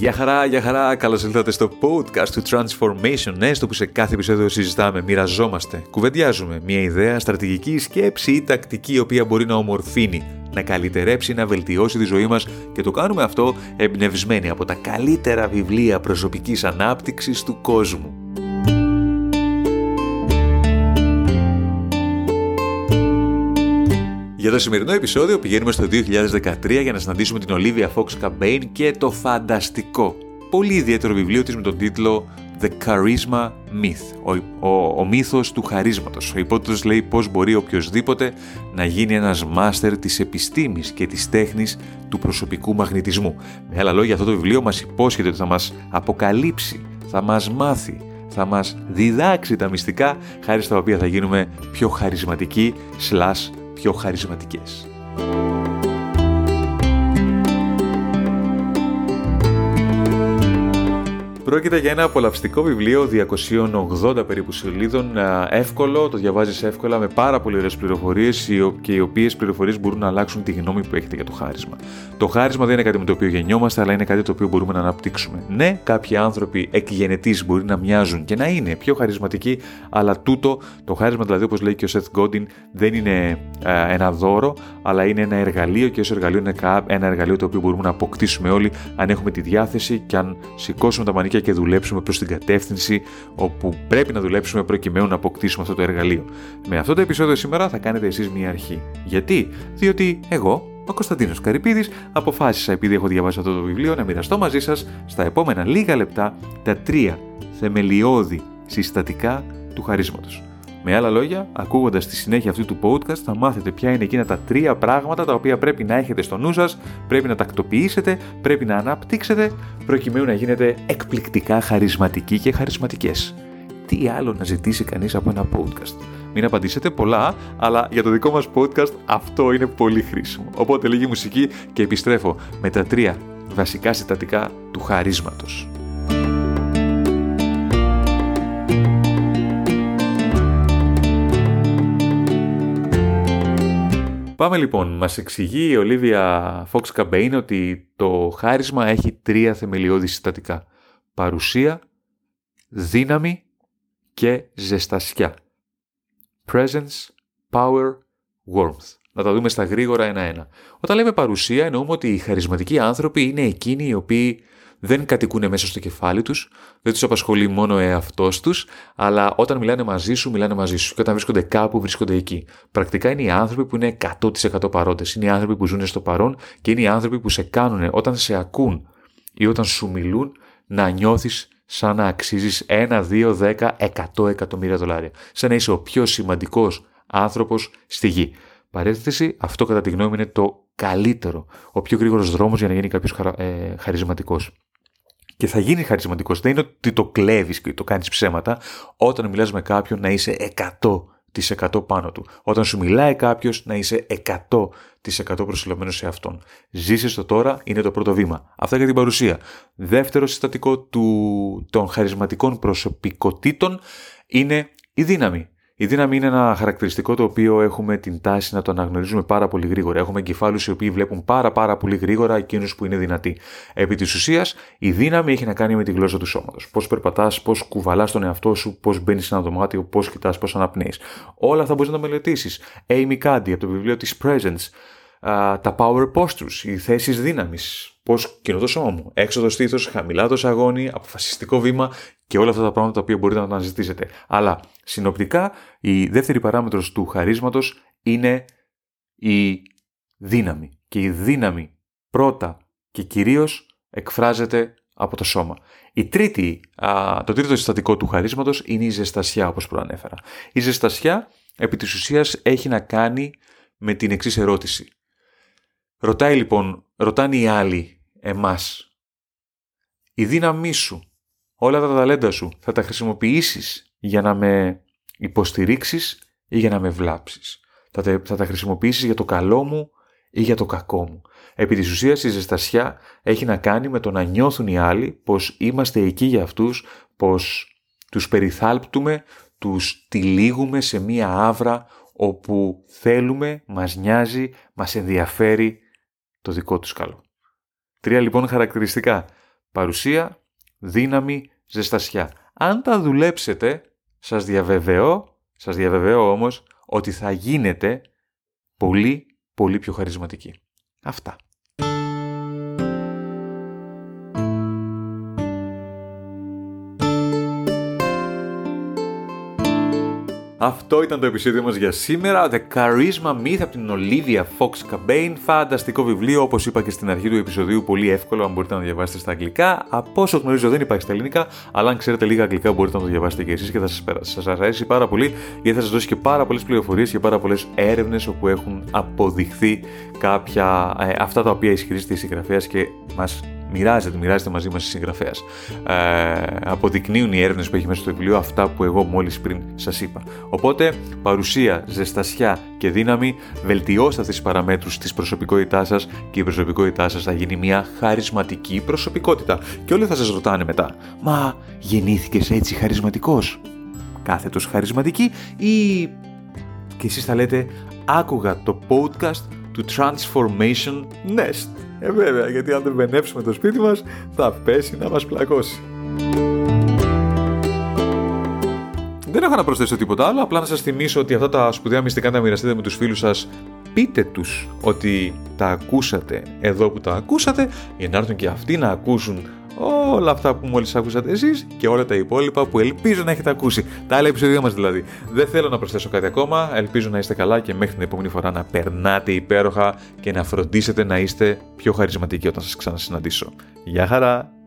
Γεια χαρά, γεια χαρά, καλώς ήρθατε στο podcast του Transformation. Ναι, στο που σε κάθε επεισόδιο συζητάμε, μοιραζόμαστε, κουβεντιάζουμε μια ιδέα, στρατηγική σκέψη ή τακτική η οποία μπορεί να ομορφύνει, να καλυτερέψει, να βελτιώσει τη ζωή μας. Και το κάνουμε αυτό εμπνευσμένοι από τα καλύτερα βιβλία προσωπικής ανάπτυξης του κόσμου. Για το σημερινό επεισόδιο πηγαίνουμε στο 2013 για να συναντήσουμε την Olivia Fox Cabane και το φανταστικό, πολύ ιδιαίτερο βιβλίο της με τον τίτλο The Charisma Myth, ο, ο, ο μύθος του χαρίσματος. Ο υπότιτλος λέει πώς μπορεί οποιοδήποτε να γίνει ένας μάστερ της επιστήμης και της τέχνης του προσωπικού μαγνητισμού. Με άλλα λόγια αυτό το βιβλίο μας υπόσχεται ότι θα μας αποκαλύψει, θα μας μάθει, θα μας διδάξει τα μυστικά χάρη στα οποία θα γίνουμε πιο χαρισματικοί slash πιο χαρισματικές. Πρόκειται για ένα απολαυστικό βιβλίο 280 περίπου σελίδων, εύκολο, το διαβάζεις εύκολα με πάρα πολύ ωραίες πληροφορίες και οι οποίες πληροφορίες μπορούν να αλλάξουν τη γνώμη που έχετε για το χάρισμα. Το χάρισμα δεν είναι κάτι με το οποίο γεννιόμαστε, αλλά είναι κάτι το οποίο μπορούμε να αναπτύξουμε. Ναι, κάποιοι άνθρωποι εκγενετής μπορεί να μοιάζουν και να είναι πιο χαρισματικοί, αλλά τούτο, το χάρισμα δηλαδή όπως λέει και ο Σεθ Γκόντιν, δεν είναι ένα δώρο, αλλά είναι ένα εργαλείο και ως εργαλείο είναι ένα εργαλείο το οποίο μπορούμε να αποκτήσουμε όλοι αν έχουμε τη διάθεση και αν σηκώσουμε τα μανίκια και δουλέψουμε προς την κατεύθυνση όπου πρέπει να δουλέψουμε προκειμένου να αποκτήσουμε αυτό το εργαλείο. Με αυτό το επεισόδιο σήμερα θα κάνετε εσείς μια αρχή. Γιατί; Διότι εγώ, ο Κωνσταντίνος Καρυπίδης, αποφάσισα, επειδή έχω διαβάσει αυτό το βιβλίο, να μοιραστώ μαζί σας στα επόμενα λίγα λεπτά τα τρία θεμελιώδη συστατικά του χαρίσματος. Με άλλα λόγια, ακούγοντας τη συνέχεια αυτού του podcast, θα μάθετε ποια είναι εκείνα τα τρία πράγματα τα οποία πρέπει να έχετε στο νου σας, πρέπει να τακτοποιήσετε, πρέπει να αναπτύξετε, προκειμένου να γίνετε εκπληκτικά χαρισματικοί και χαρισματικές. Τι άλλο να ζητήσει κανείς από ένα podcast; Μην απαντήσετε πολλά, αλλά για το δικό μας podcast αυτό είναι πολύ χρήσιμο. Οπότε λίγη μουσική και επιστρέφω με τα τρία βασικά συστατικά του χαρίσματος. Πάμε λοιπόν. Μας εξηγεί η Ολίβια Fox Campaign ότι το χάρισμα έχει τρία θεμελιώδη συστατικά. Παρουσία, δύναμη και ζεστασιά. Presence, power, warmth. Να τα δούμε στα γρήγορα ένα-ένα. Όταν λέμε παρουσία εννοούμε ότι οι χαρισματικοί άνθρωποι είναι εκείνοι οι οποίοι δεν κατοικούν μέσα στο κεφάλι τους, δεν τους απασχολεί μόνο ο εαυτός τους, αλλά όταν μιλάνε μαζί σου, μιλάνε μαζί σου. Και όταν βρίσκονται κάπου, βρίσκονται εκεί. Πρακτικά είναι οι άνθρωποι που είναι 100% παρόντες. Είναι οι άνθρωποι που ζουν στο παρόν και είναι οι άνθρωποι που σε κάνουν όταν σε ακούν ή όταν σου μιλούν να νιώθεις σαν να αξίζεις 1, 2, 10, 100 εκατομμύρια δολάρια. Σαν να είσαι ο πιο σημαντικός άνθρωπος στη γη. Παρένθεση, αυτό κατά τη γνώμη είναι το καλύτερο, ο πιο γρήγορος δρόμος για να γίνει κάποιος χαρα, ε, χαρισματικός και θα γίνει χαρισματικός. Δεν είναι ότι το κλέβεις και το κάνεις ψέματα. Όταν μιλάς με κάποιον να είσαι 100% πάνω του. Όταν σου μιλάει κάποιος να είσαι 100% προσιλωμένος σε αυτόν. Ζήσε το τώρα είναι το πρώτο βήμα. Αυτά για την παρουσία. Δεύτερο συστατικό του, των χαρισματικών προσωπικότητων είναι η δύναμη. Η δύναμη είναι ένα χαρακτηριστικό το οποίο έχουμε την τάση να το αναγνωρίζουμε πάρα πολύ γρήγορα. Έχουμε εγκεφάλους οι οποίοι βλέπουν πάρα πάρα πολύ γρήγορα εκείνους που είναι δυνατοί. Επί της ουσίας, η δύναμη έχει να κάνει με τη γλώσσα του σώματος. Πώς περπατάς, πώς κουβαλάς τον εαυτό σου, πώς μπαίνεις σε ένα δωμάτιο, πώς κοιτάς, πώς αναπνέεις. Όλα αυτά μπορείς να τα μελετήσεις. Amy Cuddy από το βιβλίο της Presence. Τα power postures, οι θέσεις δύναμης, πώς κινώ το σώμα μου, έξω το στήθο, χαμηλά το σαγόνι, αποφασιστικό βήμα και όλα αυτά τα πράγματα τα οποία μπορείτε να αναζητήσετε. Αλλά συνοπτικά η δεύτερη παράμετρος του χαρίσματος είναι η δύναμη. Και η δύναμη πρώτα και κυρίως εκφράζεται από το σώμα. Η τρίτη, το τρίτο συστατικό του χαρίσματος είναι η ζεστασιά όπως προανέφερα. Η ζεστασιά επί της ουσίας έχει να κάνει με την εξής ερώτηση. Ρωτάει λοιπόν, ρωτάνε οι άλλοι εμάς, η δύναμή σου όλα τα ταλέντα σου θα τα χρησιμοποιήσεις για να με υποστηρίξεις ή για να με βλάψεις; Θα τα, θα τα χρησιμοποιήσεις για το καλό μου ή για το κακό μου; Επί της ουσίας η ζεστασιά έχει να κάνει με το να νιώθουν οι άλλοι πως είμαστε εκεί για αυτούς, πως τους περιθάλπτουμε, τους τυλίγουμε σε μία άβρα όπου θέλουμε, μας νοιάζει, μας ενδιαφέρει το δικό τους καλό. Τρία λοιπόν χαρακτηριστικά Παρουσία, δύναμη, ζεστασιά. Αν τα δουλέψετε, σας διαβεβαιώ, σας διαβεβαιώ όμως ότι θα γίνετε πολύ, πολύ πιο χαρισματικοί. Αυτά. Αυτό ήταν το επεισόδιο μας για σήμερα. The Charisma Myth από την Olivia Fox Cabane. Φανταστικό βιβλίο, όπως είπα και στην αρχή του επεισοδίου, πολύ εύκολο αν μπορείτε να το διαβάσετε στα αγγλικά. Από όσο γνωρίζω δεν υπάρχει στα ελληνικά, αλλά αν ξέρετε λίγα αγγλικά μπορείτε να το διαβάσετε και εσείς και θα σας, σας αρέσει πάρα πολύ, γιατί θα σας δώσει και πάρα πολλές πληροφορίες και πάρα πολλές έρευνες όπου έχουν αποδειχθεί κάποια, ε, αυτά τα οποία ισχυρίζεται η συγγραφέας και μας μοιράζεται, μοιράζεται μαζί μας η συγγραφέας. Ε, αποδεικνύουν οι έρευνες που έχει μέσα στο βιβλίο αυτά που εγώ μόλις πριν σας είπα. Οπότε, παρουσία, ζεστασιά και δύναμη, βελτιώστε αυτές τις παραμέτρους της προσωπικότητάς σας και η προσωπικότητά σας θα γίνει μια χαρισματική προσωπικότητα. Και όλοι θα σας ρωτάνε μετά, μα γεννήθηκες έτσι χαρισματικός, κάθετος χαρισματική ή... Και εσείς θα λέτε, άκουγα το podcast του Transformation Nest. Ε βέβαια, γιατί αν δεν βενέψουμε το σπίτι μας, θα πέσει να μας πλακώσει. Δεν έχω να προσθέσω τίποτα άλλο, απλά να σας θυμίσω ότι αυτά τα σπουδαία μυστικά τα μοιραστείτε με τους φίλους σας. Πείτε τους ότι τα ακούσατε εδώ που τα ακούσατε, για να έρθουν και αυτοί να ακούσουν όλα αυτά που μόλις άκουσατε εσείς και όλα τα υπόλοιπα που ελπίζω να έχετε ακούσει. Τα άλλα επεισόδια μας δηλαδή. Δεν θέλω να προσθέσω κάτι ακόμα, ελπίζω να είστε καλά και μέχρι την επόμενη φορά να περνάτε υπέροχα και να φροντίσετε να είστε πιο χαρισματικοί όταν σας ξανασυναντήσω. Γεια χαρά!